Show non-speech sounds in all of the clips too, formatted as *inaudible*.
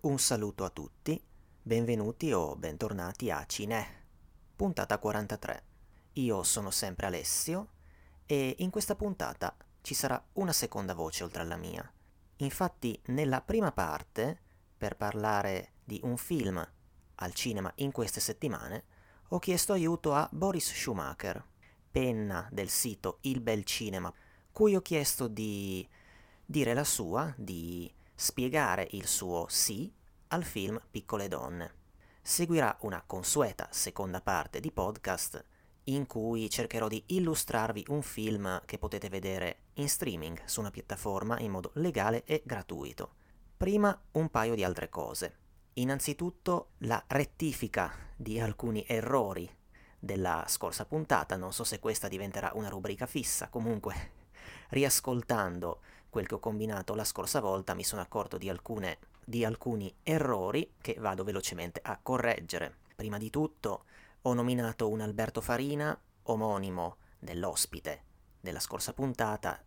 Un saluto a tutti, benvenuti o bentornati a Cine, puntata 43. Io sono sempre Alessio e in questa puntata ci sarà una seconda voce oltre alla mia. Infatti nella prima parte, per parlare di un film al cinema in queste settimane, ho chiesto aiuto a Boris Schumacher, penna del sito Il Bel Cinema, cui ho chiesto di dire la sua, di spiegare il suo sì al film Piccole donne. Seguirà una consueta seconda parte di podcast in cui cercherò di illustrarvi un film che potete vedere in streaming su una piattaforma in modo legale e gratuito. Prima un paio di altre cose. Innanzitutto la rettifica di alcuni errori della scorsa puntata, non so se questa diventerà una rubrica fissa, comunque *laughs* riascoltando quel che ho combinato la scorsa volta mi sono accorto di, alcune, di alcuni errori che vado velocemente a correggere. Prima di tutto ho nominato un Alberto Farina, omonimo dell'ospite della scorsa puntata,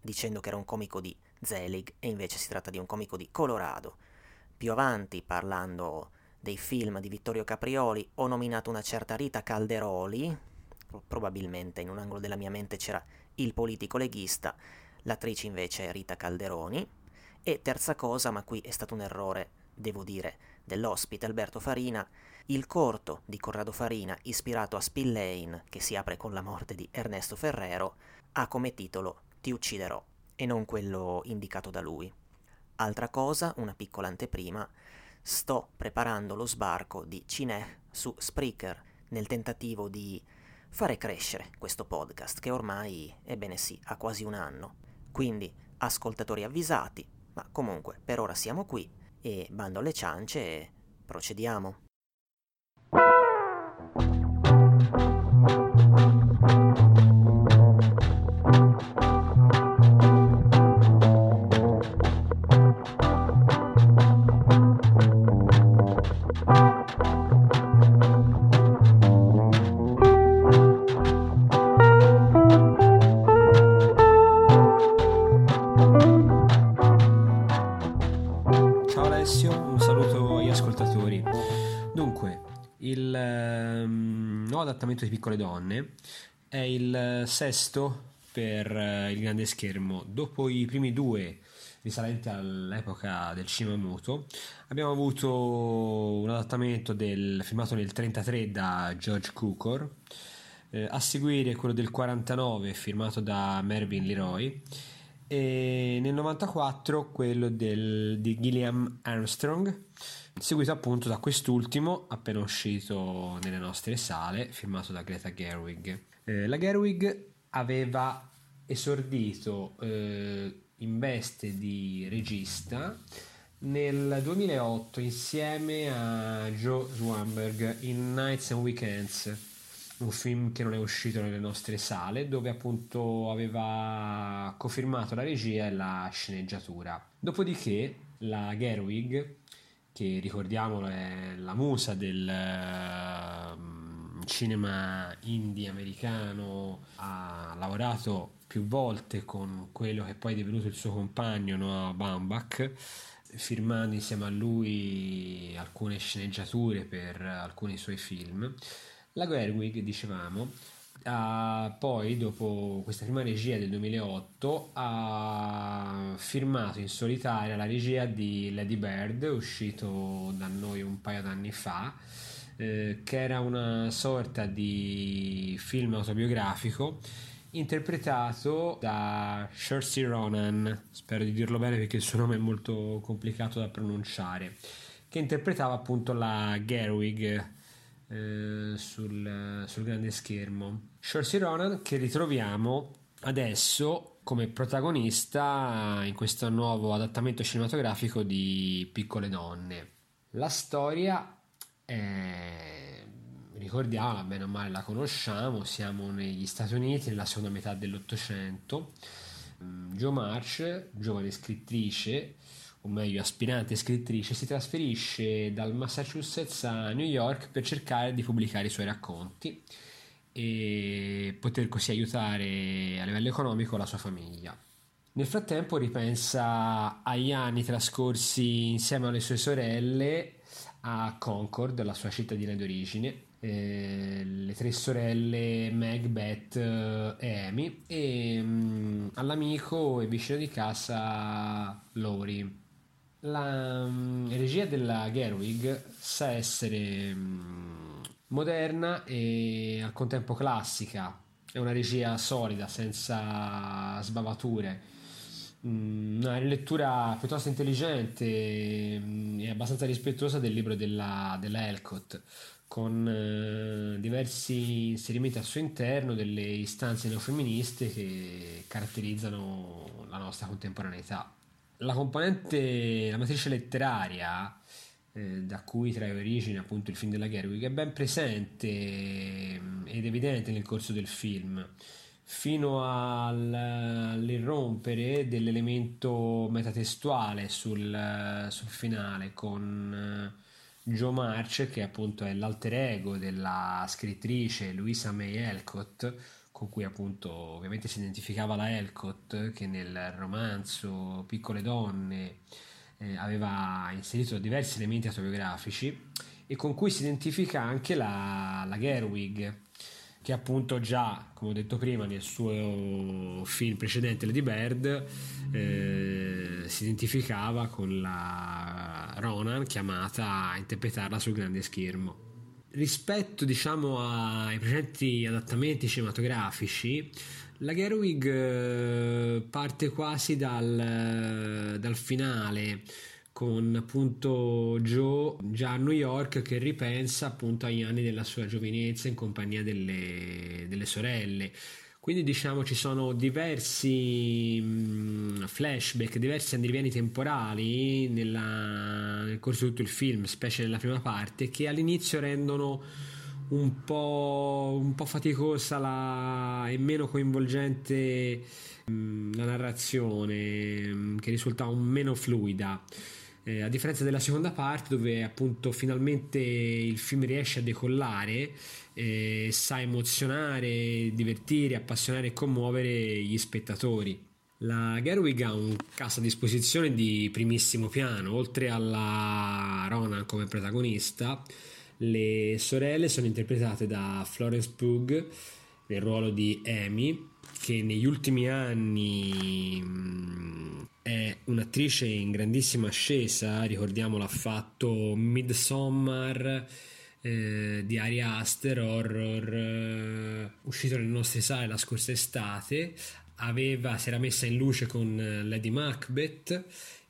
dicendo che era un comico di Zelig e invece si tratta di un comico di Colorado. Più avanti, parlando dei film di Vittorio Caprioli, ho nominato una certa Rita Calderoli, probabilmente in un angolo della mia mente c'era il politico leghista, l'attrice invece è Rita Calderoni. E terza cosa, ma qui è stato un errore, devo dire, dell'ospite Alberto Farina, il corto di Corrado Farina, ispirato a Spillane, che si apre con la morte di Ernesto Ferrero, ha come titolo Ti ucciderò, e non quello indicato da lui. Altra cosa, una piccola anteprima, sto preparando lo sbarco di Cinè su Spreaker nel tentativo di fare crescere questo podcast che ormai, ebbene sì, ha quasi un anno. Quindi ascoltatori avvisati, ma comunque per ora siamo qui e bando alle ciance e procediamo. Adattamento di Piccole Donne è il sesto per eh, il grande schermo. Dopo i primi due risalenti all'epoca del cinema muto, abbiamo avuto un adattamento del, filmato nel 1933 da George Cukor, eh, a seguire quello del 49 firmato da Mervyn Leroy e nel 94 quello del, di Gilliam Armstrong seguito appunto da quest'ultimo appena uscito nelle nostre sale, firmato da Greta Gerwig. Eh, la Gerwig aveva esordito eh, in veste di regista nel 2008 insieme a Joe Swanberg in Nights and Weekends, un film che non è uscito nelle nostre sale, dove appunto aveva cofirmato la regia e la sceneggiatura. Dopodiché la Gerwig che ricordiamolo è la musa del uh, cinema indie americano, ha lavorato più volte con quello che poi è divenuto il suo compagno Noah Baumbach, firmando insieme a lui alcune sceneggiature per alcuni suoi film. La Gerwig, dicevamo, ha poi, dopo questa prima regia del 2008, ha firmato in solitaria la regia di Lady Bird, uscito da noi un paio d'anni fa, eh, che era una sorta di film autobiografico interpretato da Saoirse Ronan, spero di dirlo bene perché il suo nome è molto complicato da pronunciare, che interpretava appunto la Gerwig eh, sul, sul, grande schermo. Saoirse Ronan che ritroviamo adesso come protagonista in questo nuovo adattamento cinematografico di Piccole donne. La storia è ricordiamola bene o male la conosciamo, siamo negli Stati Uniti nella seconda metà dell'Ottocento. Mm, jo March, giovane scrittrice, o meglio aspirante scrittrice, si trasferisce dal Massachusetts a New York per cercare di pubblicare i suoi racconti e poter così aiutare a livello economico la sua famiglia. Nel frattempo ripensa agli anni trascorsi insieme alle sue sorelle a Concord, la sua cittadina d'origine, eh, le tre sorelle Meg, Beth eh, e Amy e mm, all'amico e vicino di casa Lori. La mm, regia della Gerwig sa essere mm, moderna e al contempo classica, è una regia solida, senza sbavature una rilettura piuttosto intelligente e abbastanza rispettosa del libro della, della Elcott con eh, diversi inserimenti al suo interno delle istanze neofemministe che caratterizzano la nostra contemporaneità. La componente, la matrice letteraria eh, da cui trae origine appunto il film della Gerwig è ben presente mm, ed evidente nel corso del film fino al, all'irrompere dell'elemento metatestuale sul, sul finale con eh, Joe March, che appunto è l'alter ego della scrittrice Louisa May Elcott, con cui appunto ovviamente si identificava la Elcott, che nel romanzo Piccole donne eh, aveva inserito diversi elementi autobiografici, e con cui si identifica anche la, la Gerwig che appunto già, come ho detto prima, nel suo film precedente Lady Bird eh, si identificava con la Ronan chiamata a interpretarla sul grande schermo. Rispetto diciamo ai precedenti adattamenti cinematografici, la Gerwig eh, parte quasi dal, dal finale con appunto Joe già a New York che ripensa appunto agli anni della sua giovinezza in compagnia delle, delle sorelle. Quindi diciamo ci sono diversi mh, flashback, diversi andirivieni temporali nella, nel corso di tutto il film, specie nella prima parte, che all'inizio rendono un po', un po faticosa la, e meno coinvolgente mh, la narrazione, mh, che risulta un meno fluida. Eh, a differenza della seconda parte dove appunto finalmente il film riesce a decollare eh, sa emozionare, divertire, appassionare e commuovere gli spettatori. La Gerwig ha un cast a disposizione di primissimo piano, oltre alla Ronan come protagonista, le sorelle sono interpretate da Florence Pugh nel ruolo di Amy, che negli ultimi anni è un'attrice in grandissima ascesa, ricordiamo l'ha fatto Midsommar eh, di Ari Aster, horror eh, uscito nelle nostre sale la scorsa estate, aveva, si era messa in luce con eh, Lady Macbeth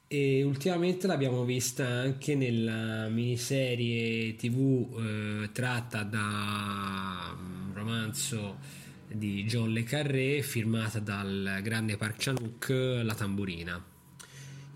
e ultimamente l'abbiamo vista anche nella miniserie tv eh, tratta da un romanzo di John Le Carré firmata dal grande Park Chan-wook La tamburina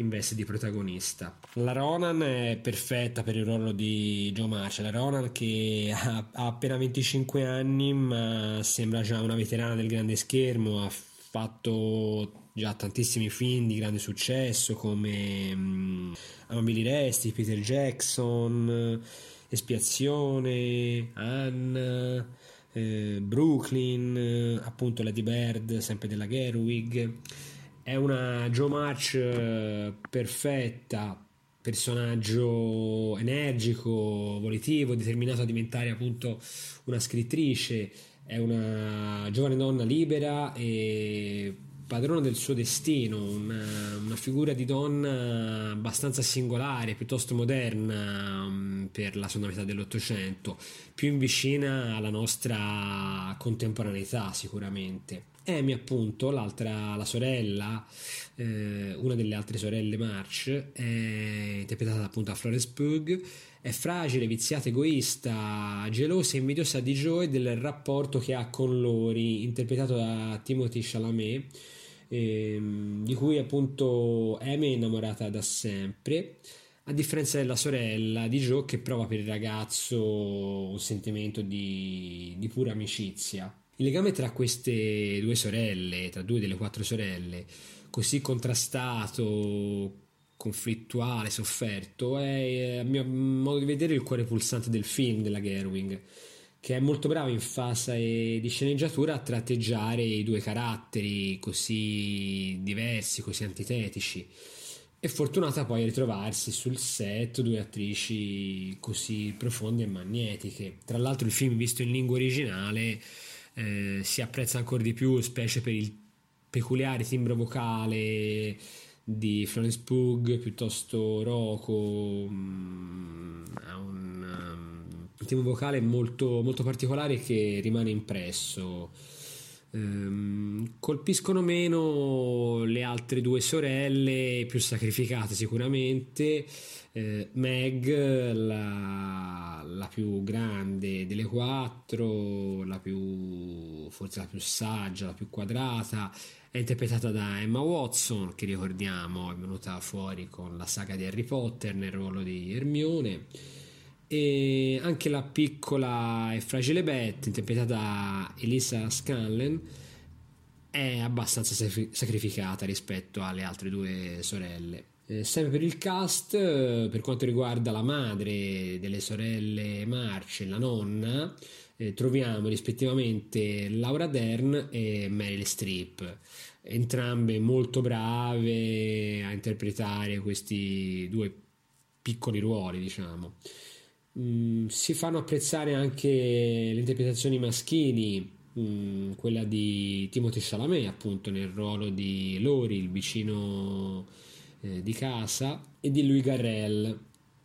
in veste di protagonista. La Ronan è perfetta per il ruolo di Joe March, la Ronan che ha, appena 25 anni ma sembra già una veterana del grande schermo, ha fatto già tantissimi film di grande successo come um, Amabili Resti, Peter Jackson, Espiazione, Anna eh, Brooklyn, eh, appunto Lady Bird, sempre della Gerwig. È una Joe March eh, perfetta, personaggio energico, volitivo, determinato a diventare appunto una scrittrice. È una giovane donna libera e padrona del suo destino, una, una, figura di donna abbastanza singolare, piuttosto moderna um, per la seconda metà dell'Ottocento, più vicina alla nostra contemporaneità sicuramente. Amy appunto, l'altra, la sorella, eh, una delle altre sorelle March, è interpretata appunto da Florence Pugh, è fragile, viziata, egoista, gelosa e invidiosa di Joe e del rapporto che ha con Lori, interpretato da Timothy Chalamet, ehm, di cui appunto Amy è innamorata da sempre, a differenza della sorella di Joe che prova per il ragazzo un sentimento di, di pura amicizia. Il legame tra queste due sorelle, tra due delle quattro sorelle, così contrastato, conflittuale, sofferto, è a mio modo di vedere il cuore pulsante del film della Gerwing che è molto brava in fase di sceneggiatura a tratteggiare i due caratteri così diversi, così antitetici. È fortunata poi a ritrovarsi sul set due attrici così profonde e magnetiche. Tra l'altro il film visto in lingua originale eh, si apprezza ancora di più, specie per il peculiare timbro vocale di Florence Pugh piuttosto roco, mm, ha un, um, un timbro vocale molto, molto particolare che rimane impresso Ehm, colpiscono meno le altre due sorelle, più sacrificate sicuramente. Eh, Meg, la, la, più grande delle quattro, la più, forse la più saggia, la più quadrata, è interpretata da Emma Watson, che ricordiamo è venuta fuori con la saga di Harry Potter nel ruolo di Hermione. E anche la piccola e fragile Beth interpretata da Elisa Scanlen è abbastanza sacrificata rispetto alle altre due sorelle. Eh, sempre per il cast eh, per quanto riguarda la madre delle sorelle March e la nonna eh, troviamo rispettivamente Laura Dern e Meryl Streep entrambe molto brave a interpretare questi due piccoli ruoli diciamo. Mm, si fanno apprezzare anche le interpretazioni maschili, mm, quella di Timothy Chalamet appunto nel ruolo di Lori, il vicino eh, di casa, e di Louis Garrel,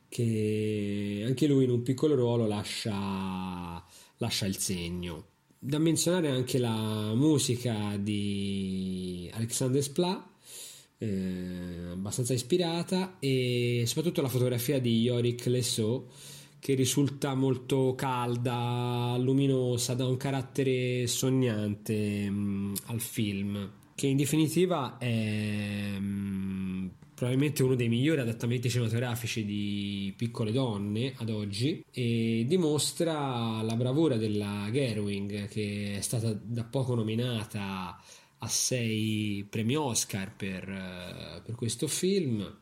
che anche lui in un piccolo ruolo lascia, lascia il segno. Da menzionare anche la musica di Alexander Splat, eh, abbastanza ispirata, e soprattutto la fotografia di Yorick Lesseau, che risulta molto calda, luminosa, dà un carattere sognante mh, mm, al film, che in definitiva è mh, mm, probabilmente uno dei migliori adattamenti cinematografici di Piccole Donne ad oggi e dimostra la bravura della Gerwing che è stata da poco nominata a sei premi Oscar per, per questo film.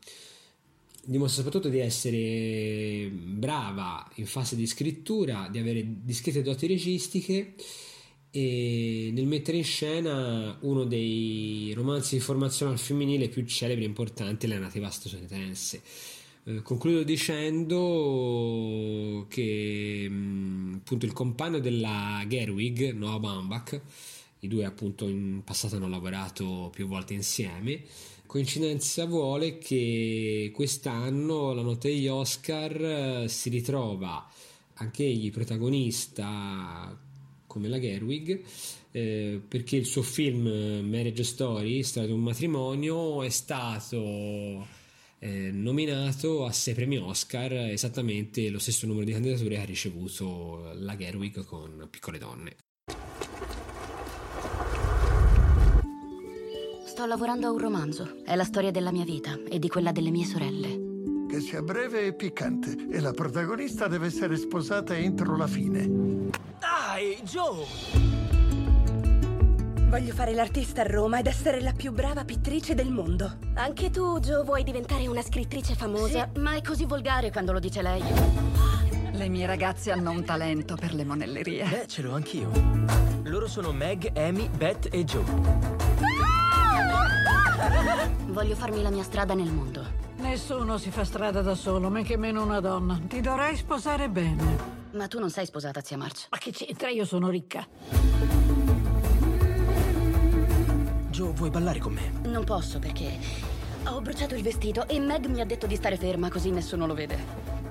Dimostra soprattutto di essere brava in fase di scrittura, di avere discrete doti registiche e nel mettere in scena uno dei romanzi di formazione al femminile più celebri e importanti, la nativa statunitense. Eh, concludo dicendo che mh, appunto il compagno della Gerwig, Noah Baumbach, i due appunto in passato hanno lavorato più volte insieme, coincidenza vuole che quest'anno la notte degli Oscar eh, si ritrova anche egli protagonista come la Gerwig eh, perché il suo film eh, Marriage Story, storia di un matrimonio, è stato eh, nominato a sei premi Oscar, esattamente lo stesso numero di candidature ha ricevuto la Gerwig con Piccole Donne. Sto lavorando a un romanzo. È la storia della mia vita e di quella delle mie sorelle. Che sia breve e piccante. E la protagonista deve essere sposata entro la fine. Dai, Joe! Voglio fare l'artista a Roma ed essere la più brava pittrice del mondo. Anche tu, Joe, vuoi diventare una scrittrice famosa? Sì, ma è così volgare quando lo dice lei. Le mie ragazze hanno un talento per le monellerie. Beh, ce l'ho anch'io. Loro sono Meg, Amy, Beth e Joe. Ah! Voglio farmi la mia strada nel mondo. Nessuno si fa strada da solo, men che meno una donna. Ti dovrei sposare bene. Ma tu non sei sposata, zia March. Ma che c'entra? Io sono ricca. Joe, vuoi ballare con me? Non posso perché ho bruciato il vestito e Meg mi ha detto di stare ferma così nessuno lo vede.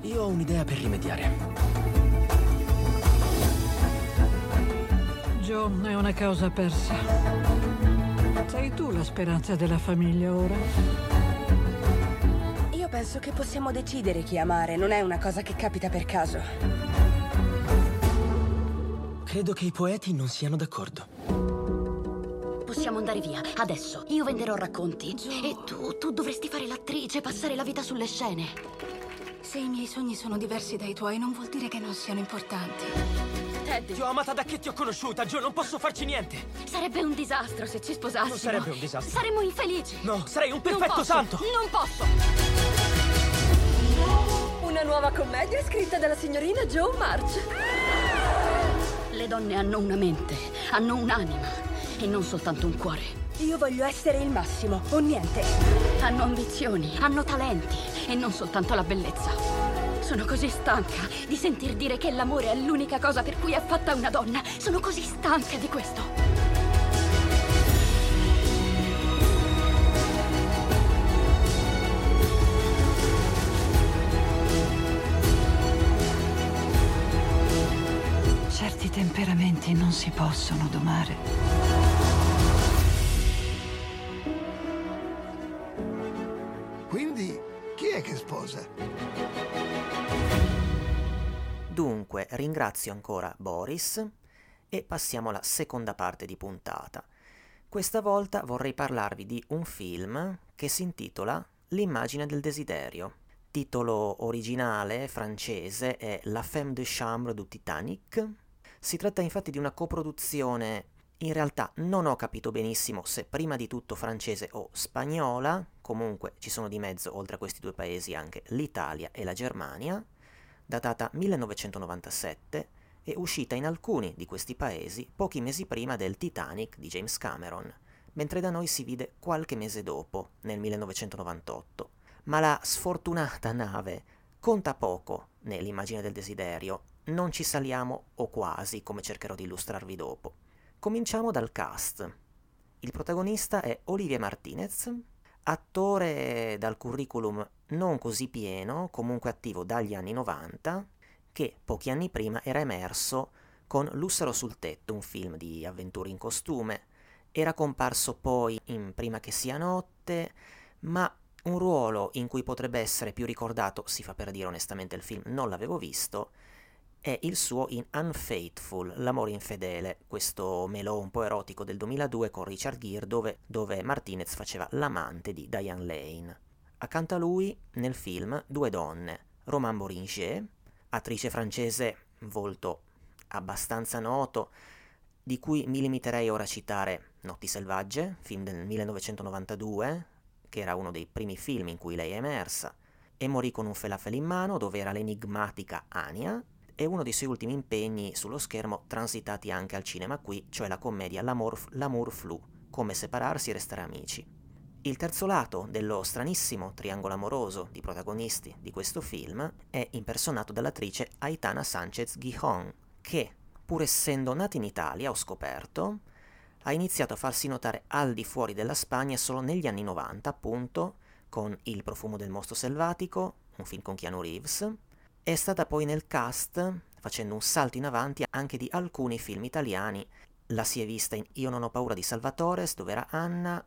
Io ho un'idea per rimediare. Joe, è una causa persa. Sei tu la speranza della famiglia ora? Penso che possiamo decidere chi amare, non è una cosa che capita per caso. Credo che i poeti non siano d'accordo. Possiamo andare via, adesso. Io venderò racconti. Joe. E tu, tu dovresti fare l'attrice, passare la vita sulle scene. Se i miei sogni sono diversi dai tuoi, non vuol dire che non siano importanti. Ted. Ti ho amata da che ti ho conosciuta, Joe, non posso farci niente. Sarebbe un disastro se ci sposassimo. Non sarebbe un disastro. Saremmo infelici. No, sarei un perfetto non santo. Non posso. Una nuova commedia scritta dalla signorina Joe March. Le donne hanno una mente, hanno un'anima e non soltanto un cuore. Io voglio essere il massimo, o niente. Hanno ambizioni, hanno talenti e non soltanto la bellezza. Sono così stanca di sentir dire che l'amore è l'unica cosa per cui è fatta una donna. Sono così stanca di questo. Temperamenti non si possono domare. Quindi, chi è che sposa? Dunque, ringrazio ancora Boris e passiamo alla seconda parte di puntata. Questa volta vorrei parlarvi di un film che si intitola L'immagine del desiderio. Titolo originale francese è La femme de chambre du Titanic. Si tratta infatti di una coproduzione, in realtà non ho capito benissimo se prima di tutto francese o spagnola, comunque ci sono di mezzo oltre a questi due paesi anche l'Italia e la Germania, datata 1997 e uscita in alcuni di questi paesi pochi mesi prima del Titanic di James Cameron, mentre da noi si vide qualche mese dopo, nel 1998. Ma la sfortunata nave conta poco nell'immagine del desiderio, non ci saliamo o quasi, come cercherò di illustrarvi dopo. Cominciamo dal cast. Il protagonista è Olivier Martinez, attore dal curriculum non così pieno, comunque attivo dagli anni 90, che pochi anni prima era emerso con Lussero sul tetto, un film di avventure in costume. Era comparso poi in Prima che sia notte, ma un ruolo in cui potrebbe essere più ricordato, si fa per dire onestamente il film non l'avevo visto, è il suo in Unfaithful, L'amore infedele, questo melò un po' erotico del 2002 con Richard Gere dove, dove Martinez faceva l'amante di Diane Lane. Accanto a lui, nel film, due donne, Romain Boringer, attrice francese, volto abbastanza noto, di cui mi limiterei ora a citare Notti selvagge, film del 1992, che era uno dei primi film in cui lei è emersa, e morì con un falafel in mano, dove era l'enigmatica Ania, e uno dei suoi ultimi impegni sullo schermo transitati anche al cinema qui, cioè la commedia L'amour, L'amour flu, come separarsi e restare amici. Il terzo lato dello stranissimo triangolo amoroso di protagonisti di questo film è impersonato dall'attrice Aitana Sanchez Gijon, che, pur essendo nata in Italia, ho scoperto, ha iniziato a farsi notare al di fuori della Spagna solo negli anni 90, appunto, con Il profumo del mostro selvatico, un film con Keanu Reeves, è stata poi nel cast, facendo un salto in avanti anche di alcuni film italiani. La si è vista in Io non ho paura di Salvatores, dove era Anna,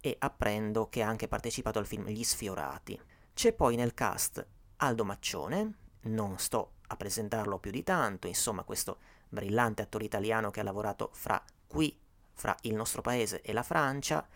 e apprendo che ha anche partecipato al film Gli Sfiorati. C'è poi nel cast Aldo Maccione, non sto a presentarlo più di tanto, insomma questo brillante attore italiano che ha lavorato fra qui fra il nostro paese e la Francia,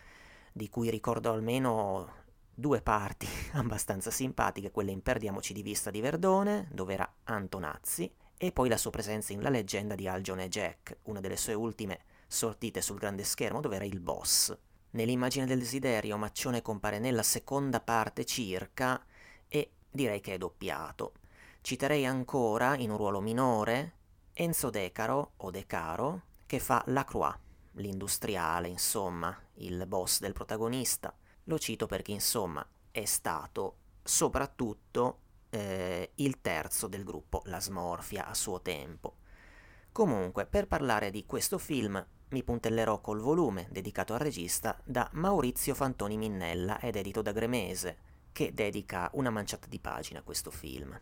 di cui ricordo almeno due parti *laughs* abbastanza simpatiche, quelle in Perdiamoci di vista di Verdone, dove era Antonazzi, e poi la sua presenza in La leggenda di Algione e Jack, una delle sue ultime sortite sul grande schermo, dove era il boss. Nell'immagine del desiderio Maccione compare nella seconda parte circa e direi che è doppiato. Citerei ancora, in un ruolo minore, Enzo Decaro o Decaro, che fa La Croix l'industriale, insomma, il boss del protagonista. Lo cito perché, insomma, è stato soprattutto eh, il terzo del gruppo La Smorfia a suo tempo. Comunque, per parlare di questo film mi puntellerò col volume dedicato al regista da Maurizio Fantoni Minnella ed edito da Gremese, che dedica una manciata di pagine a questo film.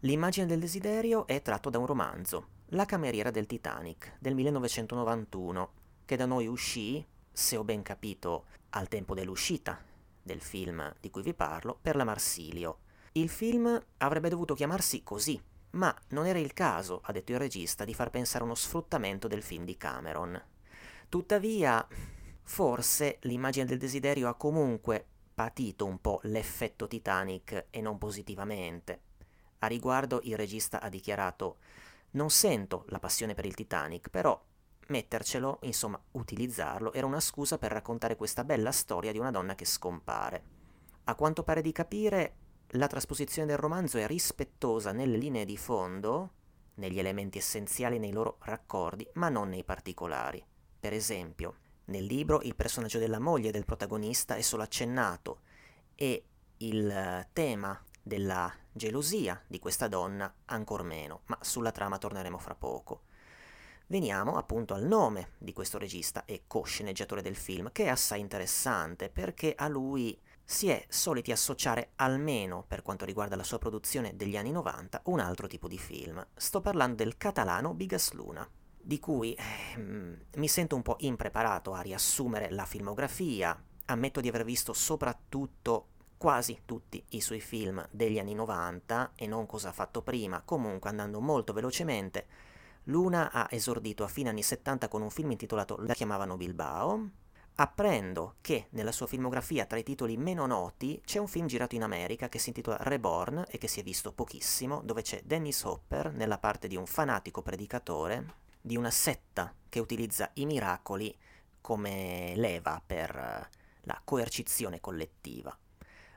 L'immagine del desiderio è tratto da un romanzo, La cameriera del Titanic, del 1991, che da noi uscì, se ho ben capito, al tempo dell'uscita del film di cui vi parlo, per la Marsilio. Il film avrebbe dovuto chiamarsi così, ma non era il caso, ha detto il regista, di far pensare a uno sfruttamento del film di Cameron. Tuttavia, forse l'immagine del desiderio ha comunque patito un po' l'effetto Titanic e non positivamente. A riguardo il regista ha dichiarato non sento la passione per il Titanic, però mettercelo, insomma utilizzarlo, era una scusa per raccontare questa bella storia di una donna che scompare. A quanto pare di capire, la trasposizione del romanzo è rispettosa nelle linee di fondo negli elementi essenziali nei loro raccordi, ma non nei particolari. Per esempio, nel libro il personaggio della moglie del protagonista è solo accennato e il tema della gelosia di questa donna ancor meno, ma sulla trama torneremo fra poco. Veniamo appunto al nome di questo regista e co-sceneggiatore del film, che è assai interessante perché a lui si è soliti associare almeno per quanto riguarda la sua produzione degli anni 90 un altro tipo di film. Sto parlando del catalano Bigas Luna, di cui eh, mi sento un po' impreparato a riassumere la filmografia. Ammetto di aver visto soprattutto quasi tutti i suoi film degli anni 90 e non cosa ha fatto prima, comunque andando molto velocemente Luna ha esordito a fine anni 70 con un film intitolato La chiamavano Bilbao. Apprendo che nella sua filmografia tra i titoli meno noti c'è un film girato in America che si intitola Reborn e che si è visto pochissimo, dove c'è Dennis Hopper nella parte di un fanatico predicatore di una setta che utilizza i miracoli come leva per la coercizione collettiva.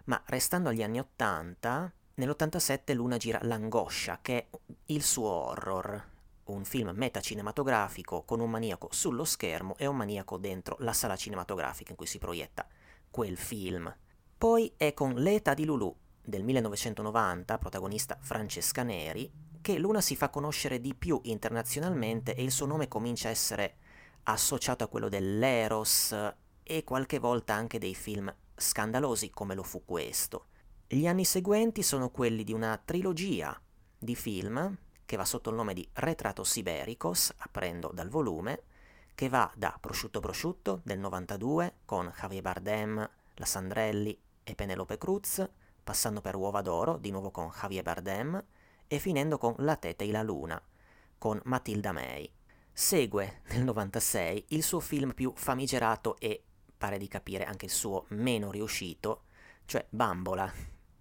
Ma restando agli anni 80, nell'87 Luna gira L'angoscia, che è il suo horror, un film metacinematografico con un maniaco sullo schermo e un maniaco dentro la sala cinematografica in cui si proietta quel film. Poi è con L'età di Lulu del 1990, protagonista Francesca Neri, che Luna si fa conoscere di più internazionalmente e il suo nome comincia a essere associato a quello dell'Eros e qualche volta anche dei film scandalosi come lo fu questo. Gli anni seguenti sono quelli di una trilogia di film che va sotto il nome di Retratos Ibericos, aprendo dal volume, che va da Prosciutto Prosciutto del 92 con Javier Bardem, la Sandrelli e Penelope Cruz, passando per Uova d'Oro, di nuovo con Javier Bardem, e finendo con La Tete e la Luna, con Matilda May. Segue nel 96 il suo film più famigerato e, pare di capire, anche il suo meno riuscito, cioè Bambola,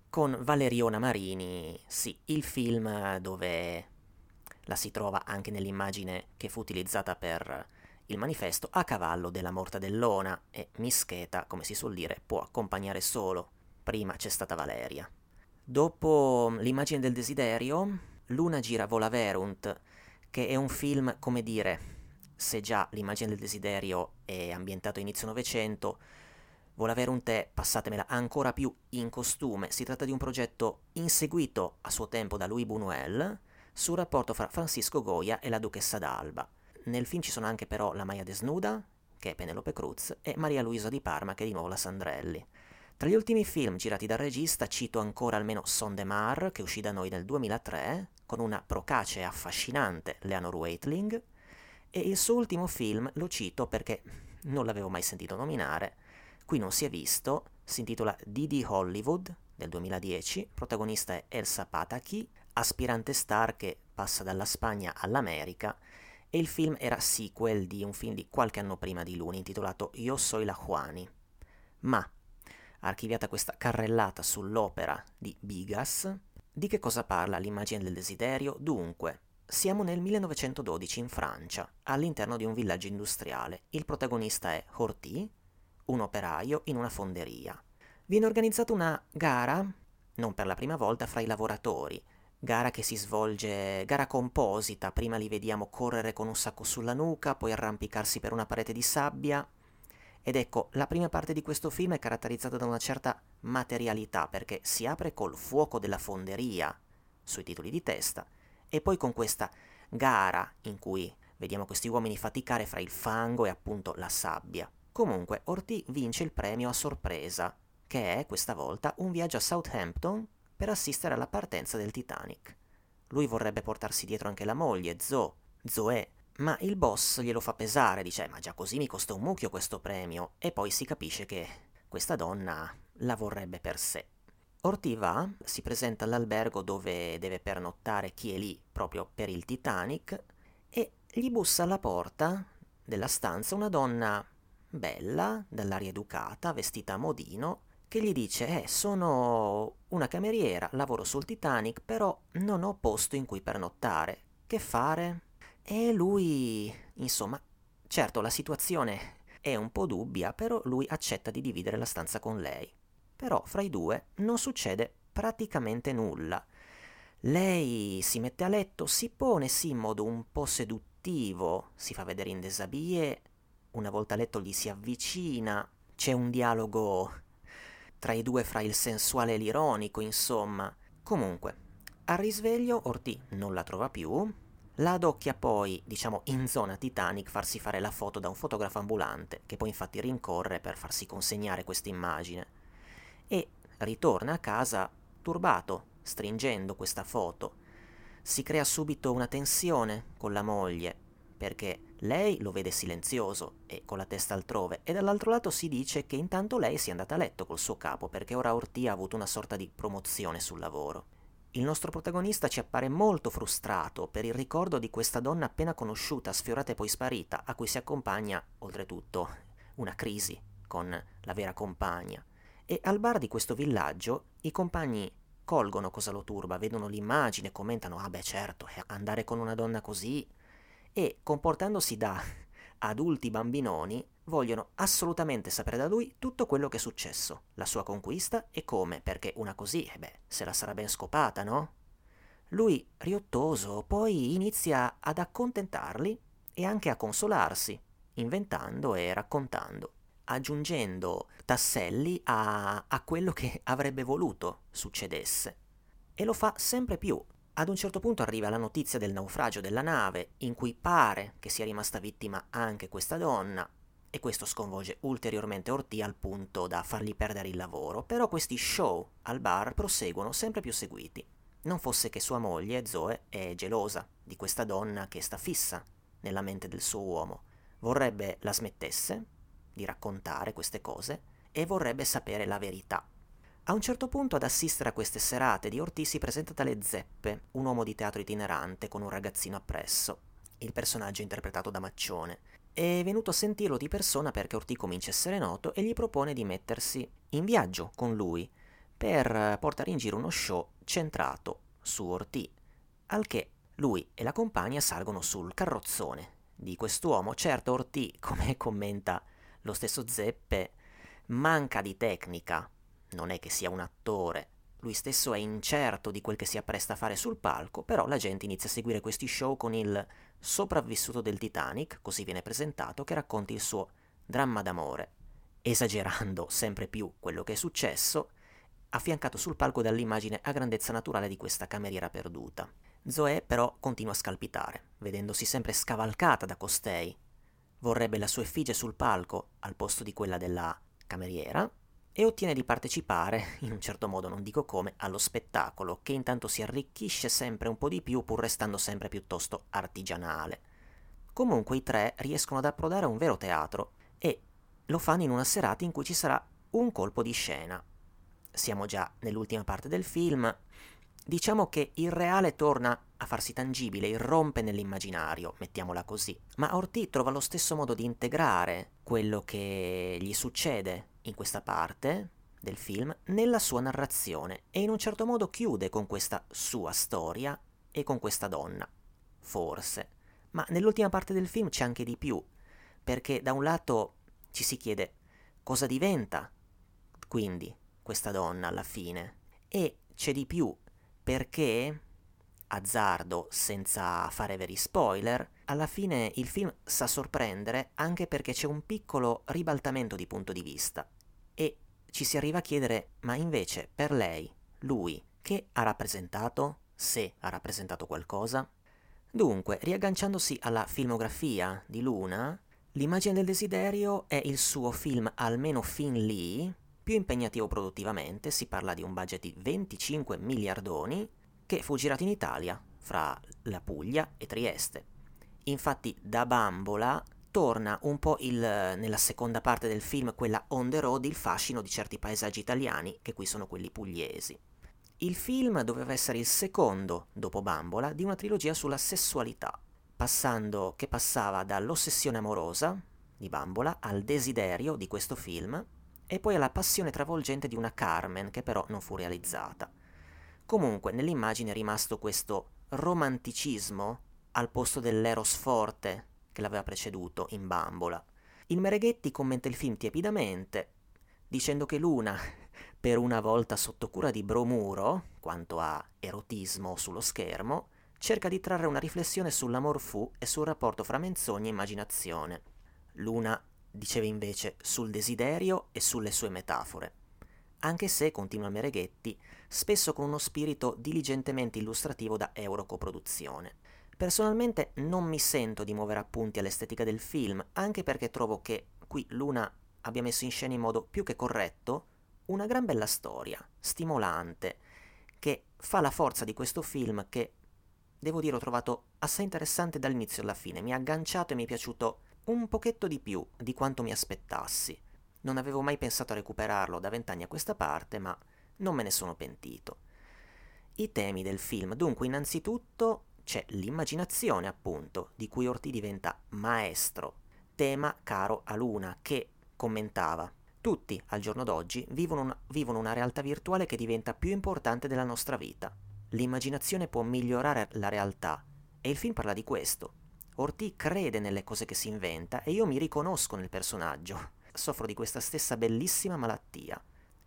con Valeriona Marini, sì, il film dove la si trova anche nell'immagine che fu utilizzata per il manifesto a cavallo della mortadellona e Mischeta, come si suol dire, può accompagnare solo. Prima c'è stata Valeria. Dopo l'immagine del desiderio, Luna gira Vola Verunt, che è un film, come dire, se già l'immagine del desiderio è ambientato inizio Novecento, Vola Verunt è, passatemela, ancora più in costume. Si tratta di un progetto inseguito a suo tempo da Louis Buñuel, sul rapporto fra Francisco Goya e la duchessa d'Alba. Nel film ci sono anche però la Maya Desnuda, che è Penelope Cruz, e Maria Luisa di Parma, che è di nuovo la Sandrelli. Tra gli ultimi film girati dal regista cito ancora almeno Son de Mar, che uscì da noi nel 2003, con una procace e affascinante Leonor Waitling, e il suo ultimo film lo cito perché non l'avevo mai sentito nominare, qui non si è visto, si intitola Didi Hollywood del 2010, protagonista è Elsa Pataki, aspirante star che passa dalla Spagna all'America e il film era sequel di un film di qualche anno prima di lui intitolato Io soy la Juani. Ma, archiviata questa carrellata sull'opera di Bigas, di che cosa parla l'immagine del desiderio? Dunque, siamo nel 1912 in Francia, all'interno di un villaggio industriale. Il protagonista è Horty, un operaio in una fonderia. Viene organizzata una gara, non per la prima volta, fra i lavoratori, gara che si svolge, gara composita, prima li vediamo correre con un sacco sulla nuca, poi arrampicarsi per una parete di sabbia. Ed ecco, la prima parte di questo film è caratterizzata da una certa materialità, perché si apre col fuoco della fonderia sui titoli di testa, e poi con questa gara in cui vediamo questi uomini faticare fra il fango e appunto la sabbia. Comunque, Orti vince il premio a sorpresa, che è questa volta un viaggio a Southampton per assistere alla partenza del Titanic. Lui vorrebbe portarsi dietro anche la moglie, Zoe, Zoe, ma il boss glielo fa pesare, dice ma già così mi costa un mucchio questo premio, e poi si capisce che questa donna la vorrebbe per sé. Orti va, si presenta all'albergo dove deve pernottare chi è lì proprio per il Titanic e gli bussa alla porta della stanza una donna bella, dall'aria educata, vestita a modino, che gli dice, eh, sono una cameriera, lavoro sul Titanic, però non ho posto in cui pernottare. Che fare? E lui, insomma, certo la situazione è un po' dubbia, però lui accetta di dividere la stanza con lei. Però fra i due non succede praticamente nulla. Lei si mette a letto, si pone sì in modo un po' seduttivo, si fa vedere in desabie, una volta a letto gli si avvicina, c'è un dialogo tra i due fra il sensuale e l'ironico, insomma. Comunque, al risveglio Orti non la trova più, la adocchia poi, diciamo, in zona Titanic farsi fare la foto da un fotografo ambulante, che poi infatti rincorre per farsi consegnare questa immagine. E ritorna a casa turbato, stringendo questa foto. Si crea subito una tensione con la moglie, perché lei lo vede silenzioso e con la testa altrove, e dall'altro lato si dice che intanto lei sia andata a letto col suo capo, perché ora Orti ha avuto una sorta di promozione sul lavoro. Il nostro protagonista ci appare molto frustrato per il ricordo di questa donna appena conosciuta, sfiorata e poi sparita, a cui si accompagna, oltretutto, una crisi con la vera compagna. E al bar di questo villaggio i compagni colgono cosa lo turba, vedono l'immagine, commentano, ah beh certo, eh, andare con una donna così, e comportandosi da adulti bambinoni, vogliono assolutamente sapere da lui tutto quello che è successo, la sua conquista e come, perché una così, eh beh, se la sarà ben scopata, no? Lui, riottoso, poi inizia ad accontentarli e anche a consolarsi, inventando e raccontando aggiungendo tasselli a, a quello che avrebbe voluto succedesse. E lo fa sempre più. Ad un certo punto arriva la notizia del naufragio della nave, in cui pare che sia rimasta vittima anche questa donna, e questo sconvolge ulteriormente Orti al punto da fargli perdere il lavoro, però questi show al bar proseguono sempre più seguiti. Non fosse che sua moglie, Zoe, è gelosa di questa donna che sta fissa nella mente del suo uomo. Vorrebbe la smettesse, di raccontare queste cose e vorrebbe sapere la verità. A un certo punto ad assistere a queste serate di Ortiz si presenta tale Zeppe, un uomo di teatro itinerante con un ragazzino appresso. Il personaggio interpretato da Maccione. È venuto a sentirlo di persona perché Orti comincia a essere noto e gli propone di mettersi in viaggio con lui per portare in giro uno show centrato su Orti. Al che lui e la compagna salgono sul carrozzone di quest'uomo. Certo, Orti, come commenta lo stesso Zeppe manca di tecnica, non è che sia un attore, lui stesso è incerto di quel che si appresta a fare sul palco, però la gente inizia a seguire questi show con il sopravvissuto del Titanic, così viene presentato, che racconti il suo dramma d'amore, esagerando sempre più quello che è successo, affiancato sul palco dall'immagine a grandezza naturale di questa cameriera perduta. Zoe però continua a scalpitare, vedendosi sempre scavalcata da costei, vorrebbe la sua effigie sul palco al posto di quella della cameriera e ottiene di partecipare, *laughs* in un certo modo non dico come, allo spettacolo, che intanto si arricchisce sempre un po' di più pur restando sempre piuttosto artigianale. Comunque i tre riescono ad approdare a un vero teatro e lo fanno in una serata in cui ci sarà un colpo di scena. Siamo già nell'ultima parte del film, Diciamo che il reale torna a farsi tangibile, irrompe nell'immaginario, mettiamola così. Ma Orti trova lo stesso modo di integrare quello che gli succede in questa parte del film nella sua narrazione e in un certo modo chiude con questa sua storia e con questa donna. Forse. Ma nell'ultima parte del film c'è anche di più, perché da un lato ci si chiede cosa diventa quindi questa donna alla fine e c'è di più perché, azzardo senza fare veri spoiler, alla fine il film sa sorprendere anche perché c'è un piccolo ribaltamento di punto di vista ci si arriva a chiedere ma invece per lei, lui, che ha rappresentato? Se ha rappresentato qualcosa? Dunque, riagganciandosi alla filmografia di Luna, L'immagine del desiderio è il suo film almeno fin lì più impegnativo produttivamente, si parla di un budget di 25 miliardoni, che fu girato in Italia, fra la Puglia e Trieste. Infatti da bambola torna un po' il, nella seconda parte del film, quella on the road, il fascino di certi paesaggi italiani, che qui sono quelli pugliesi. Il film doveva essere il secondo, dopo Bambola, di una trilogia sulla sessualità, passando, che passava dall'ossessione amorosa di Bambola al desiderio di questo film e poi alla passione travolgente di una Carmen che però non fu realizzata. Comunque nell'immagine è rimasto questo romanticismo al posto dell'eros forte che l'aveva preceduto in bambola. Il Mereghetti commenta il film tiepidamente, dicendo che Luna, *laughs* per una volta sotto cura di Bromuro, quanto a erotismo sullo schermo, cerca di trarre una riflessione sull'amor fu e sul rapporto fra menzogna e immaginazione. Luna diceva invece sul desiderio e sulle sue metafore. Anche se, continua Mereghetti, spesso con uno spirito diligentemente illustrativo da Eurocoproduzione. Personalmente non mi sento di muovere appunti all'estetica del film, anche perché trovo che qui Luna abbia messo in scena in modo più che corretto una gran bella storia, stimolante, che fa la forza di questo film che, devo dire, ho trovato assai interessante dall'inizio alla fine, mi ha agganciato e mi è piaciuto un pochetto di più di quanto mi aspettassi. Non avevo mai pensato a recuperarlo da vent'anni a questa parte, ma non me ne sono pentito. I temi del film, dunque, innanzitutto c'è l'immaginazione, appunto, di cui Orti diventa maestro, tema caro a Luna, che commentava. Tutti, al giorno d'oggi, vivono una, vivono una realtà virtuale che diventa più importante della nostra vita. L'immaginazione può migliorare la realtà, e il film parla di questo. Orti crede nelle cose che si inventa e io mi riconosco nel personaggio. Soffro di questa stessa bellissima malattia.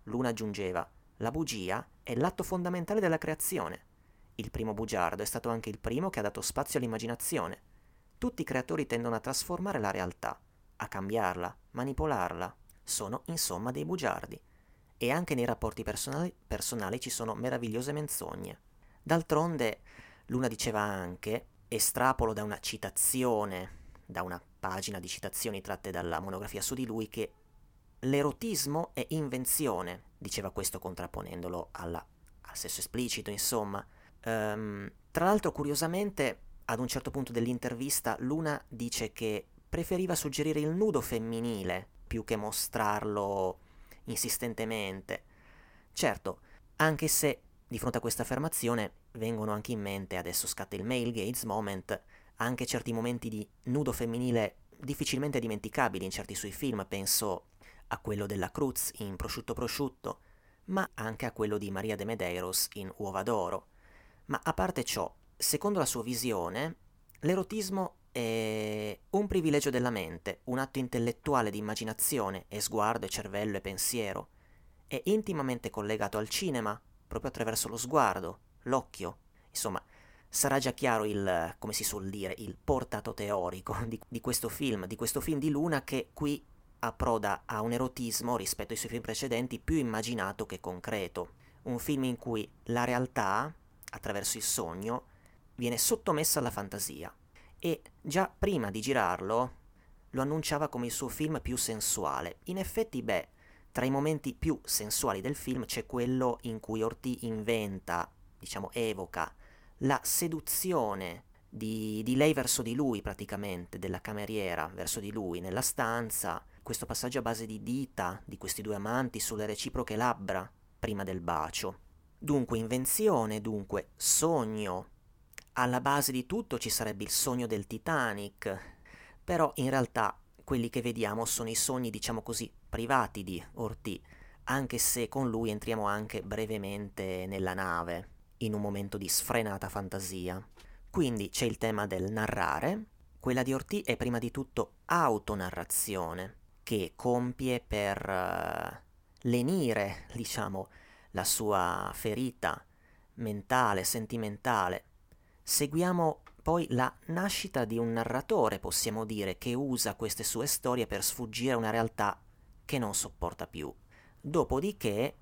Luna aggiungeva, la bugia è l'atto fondamentale della creazione. Il primo bugiardo è stato anche il primo che ha dato spazio all'immaginazione. Tutti i creatori tendono a trasformare la realtà, a cambiarla, manipolarla. Sono insomma dei bugiardi. E anche nei rapporti personali, personali ci sono meravigliose menzogne. D'altronde, Luna diceva anche, estrapolo da una citazione, da una pagina di citazioni tratte dalla monografia su di lui, che l'erotismo è invenzione, diceva questo contrapponendolo alla, al sesso esplicito, insomma. Um, tra l'altro, curiosamente, ad un certo punto dell'intervista, Luna dice che preferiva suggerire il nudo femminile più che mostrarlo insistentemente. Certo, anche se di fronte a questa affermazione vengono anche in mente, adesso scatta il male gaze moment, anche certi momenti di nudo femminile difficilmente dimenticabili in certi suoi film, penso a quello della Cruz in Prosciutto Prosciutto, ma anche a quello di Maria de Medeiros in Uova d'Oro. Ma a parte ciò, secondo la sua visione, l'erotismo è un privilegio della mente, un atto intellettuale di immaginazione e sguardo e cervello e pensiero. È intimamente collegato al cinema, proprio attraverso lo sguardo, l'occhio. Insomma, sarà già chiaro il, come si suol dire, il portato teorico di, di questo film, di questo film di Luna che qui approda a un erotismo rispetto ai suoi film precedenti più immaginato che concreto. Un film in cui la realtà attraverso il sogno, viene sottomessa alla fantasia. E già prima di girarlo lo annunciava come il suo film più sensuale. In effetti, beh, tra i momenti più sensuali del film c'è quello in cui Orti inventa, diciamo, evoca la seduzione di, di, lei verso di lui praticamente, della cameriera verso di lui nella stanza, questo passaggio a base di dita di questi due amanti sulle reciproche labbra prima del bacio. Dunque invenzione, dunque sogno. Alla base di tutto ci sarebbe il sogno del Titanic, però in realtà quelli che vediamo sono i sogni, diciamo così, privati di Orti, anche se con lui entriamo anche brevemente nella nave, in un momento di sfrenata fantasia. Quindi c'è il tema del narrare, quella di Orti è prima di tutto autonarrazione, che compie per uh, lenire, diciamo, la sua ferita mentale, sentimentale. Seguiamo poi la nascita di un narratore, possiamo dire, che usa queste sue storie per sfuggire a una realtà che non sopporta più. Dopodiché,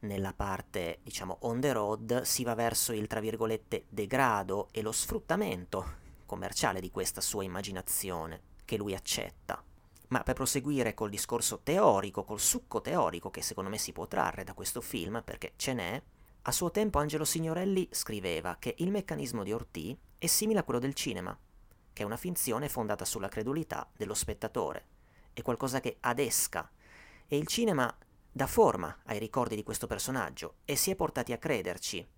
nella parte, diciamo, on the road, si va verso il, tra virgolette, degrado e lo sfruttamento commerciale di questa sua immaginazione, che lui accetta. Ma per proseguire col discorso teorico, col succo teorico che secondo me si può trarre da questo film, perché ce n'è, a suo tempo Angelo Signorelli scriveva che il meccanismo di Orti è simile a quello del cinema, che è una finzione fondata sulla credulità dello spettatore, è qualcosa che adesca, e il cinema dà forma ai ricordi di questo personaggio e si è portati a crederci.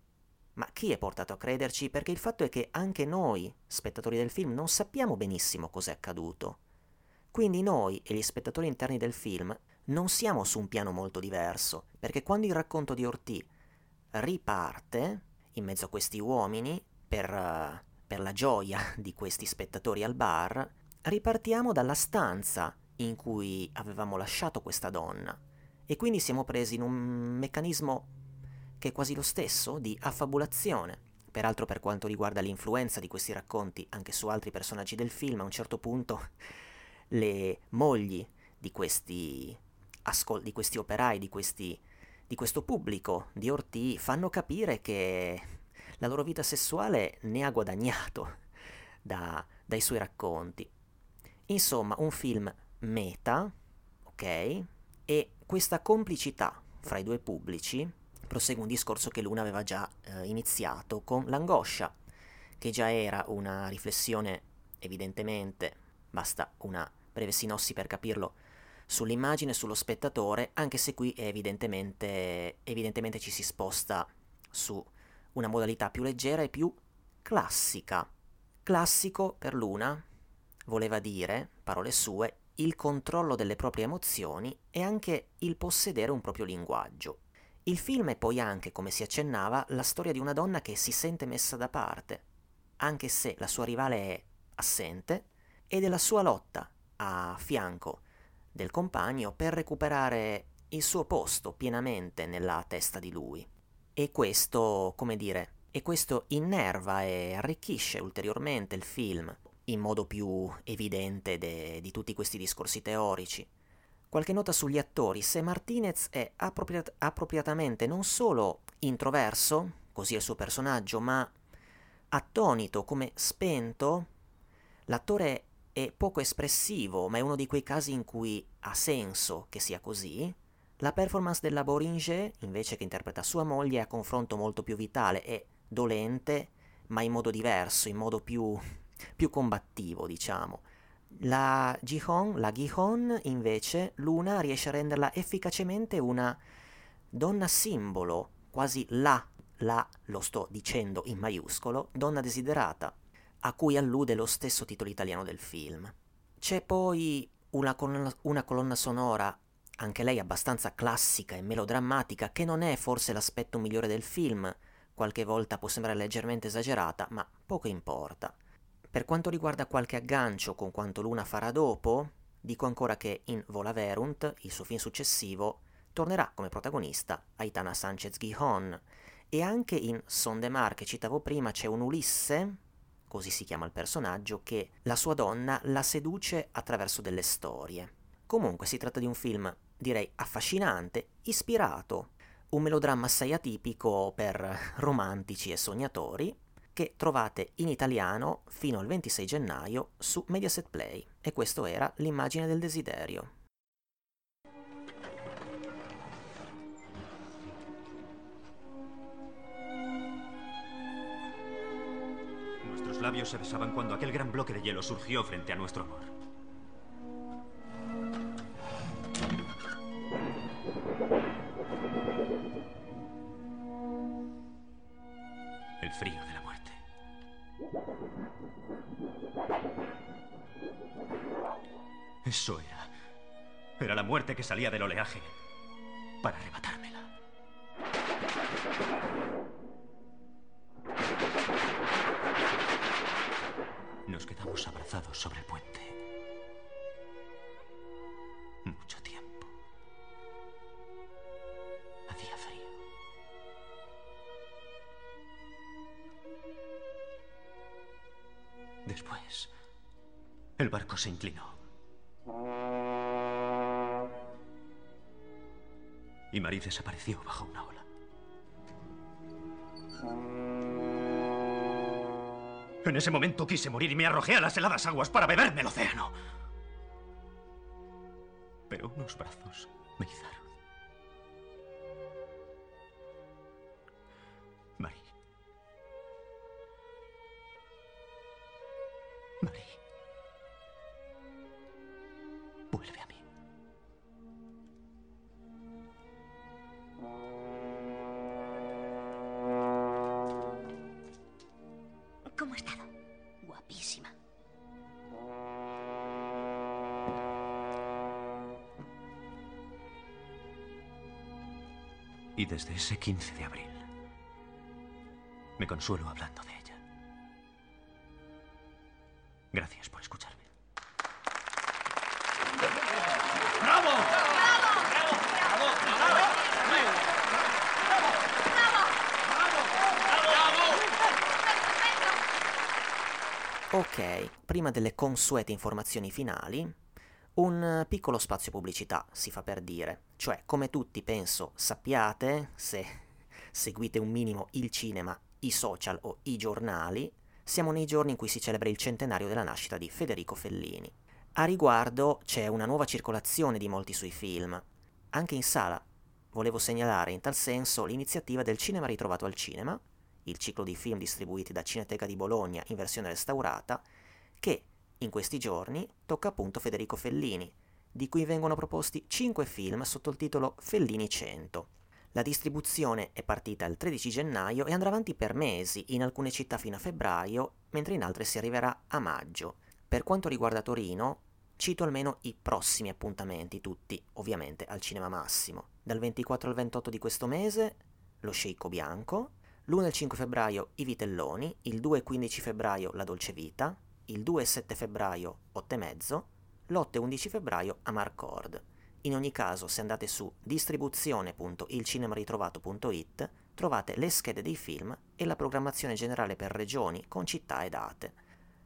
Ma chi è portato a crederci? Perché il fatto è che anche noi, spettatori del film, non sappiamo benissimo cos'è accaduto. Quindi noi e gli spettatori interni del film non siamo su un piano molto diverso, perché quando il racconto di Orti riparte, in mezzo a questi uomini, per, uh, per la gioia di questi spettatori al bar, ripartiamo dalla stanza in cui avevamo lasciato questa donna e quindi siamo presi in un meccanismo che è quasi lo stesso di affabulazione. Peraltro per quanto riguarda l'influenza di questi racconti anche su altri personaggi del film, a un certo punto le mogli di questi, ascol- di questi operai, di, questi, di questo pubblico di Orti fanno capire che la loro vita sessuale ne ha guadagnato da, dai suoi racconti. Insomma, un film meta, ok? E questa complicità fra i due pubblici prosegue un discorso che Luna aveva già eh, iniziato con l'angoscia, che già era una riflessione evidentemente, basta una breve sinossi per capirlo, sull'immagine, sullo spettatore, anche se qui evidentemente, evidentemente ci si sposta su una modalità più leggera e più classica. Classico per Luna voleva dire, parole sue, il controllo delle proprie emozioni e anche il possedere un proprio linguaggio. Il film è poi anche, come si accennava, la storia di una donna che si sente messa da parte, anche se la sua rivale è assente, e della sua lotta a fianco del compagno per recuperare il suo posto pienamente nella testa di lui. E questo, come dire, e questo innerva e arricchisce ulteriormente il film in modo più evidente de, di tutti questi discorsi teorici. Qualche nota sugli attori. Se Martinez è appropriat- appropriatamente non solo introverso, così è il suo personaggio, ma attonito, come spento, l'attore è poco espressivo, ma è uno di quei casi in cui ha senso che sia così. La performance della Boringer, invece che interpreta sua moglie, è a confronto molto più vitale e dolente, ma in modo diverso, in modo più, *laughs* più combattivo, diciamo. La Gihon, la Gihon, invece, Luna riesce a renderla efficacemente una donna simbolo, quasi la, la, lo sto dicendo in maiuscolo, donna desiderata, a cui allude lo stesso titolo italiano del film. C'è poi una colonna, una colonna sonora, anche lei abbastanza classica e melodrammatica, che non è forse l'aspetto migliore del film, qualche volta può sembrare leggermente esagerata, ma poco importa. Per quanto riguarda qualche aggancio con quanto Luna farà dopo, dico ancora che in Vola Verunt, il suo film successivo, tornerà come protagonista Aitana Sanchez Gihon e anche in Sondemar che citavo prima c'è un Ulisse, così si chiama il personaggio, che la sua donna la seduce attraverso delle storie. Comunque si tratta di un film, direi, affascinante, ispirato, un melodramma assai atipico per romantici e sognatori, che trovate in italiano fino al 26 gennaio su Mediaset Play. E questo era l'immagine del desiderio. Labios se besaban cuando aquel gran bloque de hielo surgió frente a nuestro amor. El frío de la muerte. Eso era. Era la muerte que salía del oleaje para arrebatármela. Sobre el puente. Mucho tiempo. Hacía frío. Después, el barco se inclinó. Y Marie desapareció bajo una ola. En ese momento quise morir y me arrojé a las heladas aguas para beberme el océano. Pero unos brazos me izaron. desde ese 15 de abril. Me consuelo hablando de ella. Gracias por escucharme. ¡Bravo! ¡Bravo! ¡Bravo! ¡Bravo! Ok, prima delle consuete informazioni finali, un piccolo spazio pubblicità, si fa per dire cioè come tutti penso sappiate, se seguite un minimo il cinema, i social o i giornali, siamo nei giorni in cui si celebra il centenario della nascita di Federico Fellini. A riguardo c'è una nuova circolazione di molti suoi film, anche in sala. Volevo segnalare in tal senso l'iniziativa del Cinema Ritrovato al Cinema, il ciclo di film distribuiti da Cineteca di Bologna in versione restaurata, che in questi giorni tocca appunto Federico Fellini, di cui vengono proposti 5 film sotto il titolo Fellini 100. La distribuzione è partita il 13 gennaio e andrà avanti per mesi, in alcune città fino a febbraio, mentre in altre si arriverà a maggio. Per quanto riguarda Torino, cito almeno i prossimi appuntamenti, tutti ovviamente al Cinema Massimo. Dal 24 al 28 di questo mese, Lo Sceicco Bianco, l'1 e il 5 febbraio I Vitelloni, il 2 e 15 febbraio La Dolce Vita, il 2 e 7 febbraio 8 e mezzo, l'8 e 11 febbraio Amarcord. In ogni caso, se andate su distribuzione.ilcinemaritrovato.it trovate le schede dei film e la programmazione generale per regioni con città e date.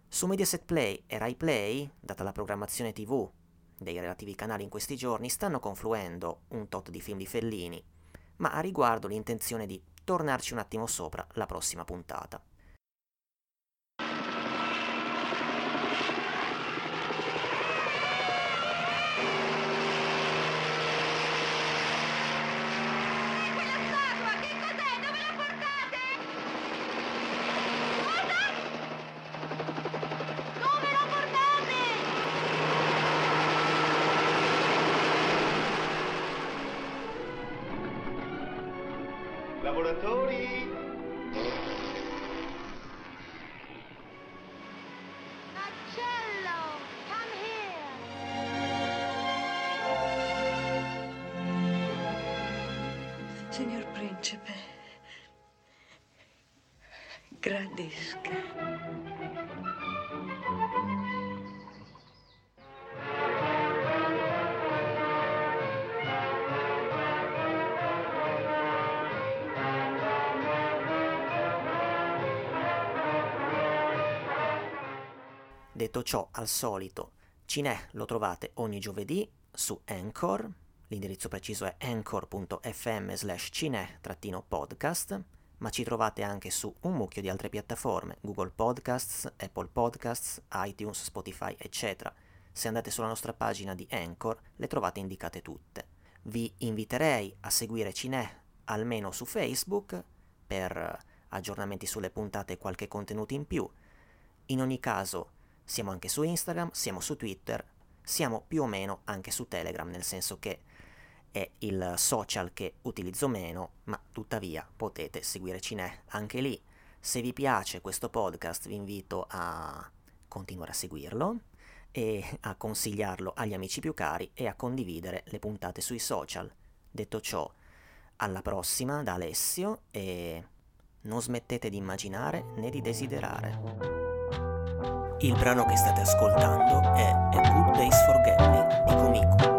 Su Mediaset Play e Rai Play, data la programmazione TV dei relativi canali in questi giorni, stanno confluendo un tot di film di Fellini, ma a riguardo l'intenzione di tornarci un attimo sopra la prossima puntata. Ciò, al solito, Cinè lo trovate ogni giovedì su Anchor, l'indirizzo preciso è anchor.fm slash cinè-podcast, ma ci trovate anche su un mucchio di altre piattaforme, Google Podcasts, Apple Podcasts, iTunes, Spotify, eccetera. Se andate sulla nostra pagina di Anchor, le trovate indicate tutte. Vi inviterei a seguire Cinè almeno su Facebook per aggiornamenti sulle puntate e qualche contenuto in più. In ogni caso, siamo anche su Instagram, siamo su Twitter, siamo più o meno anche su Telegram, nel senso che è il social che utilizzo meno, ma tuttavia potete seguire Cinè anche lì. Se vi piace questo podcast vi invito a continuare a seguirlo e a consigliarlo agli amici più cari e a condividere le puntate sui social. Detto ciò, alla prossima da Alessio e non smettete di immaginare né di desiderare. Il brano che state ascoltando è A Good Days for Gambling di Comico.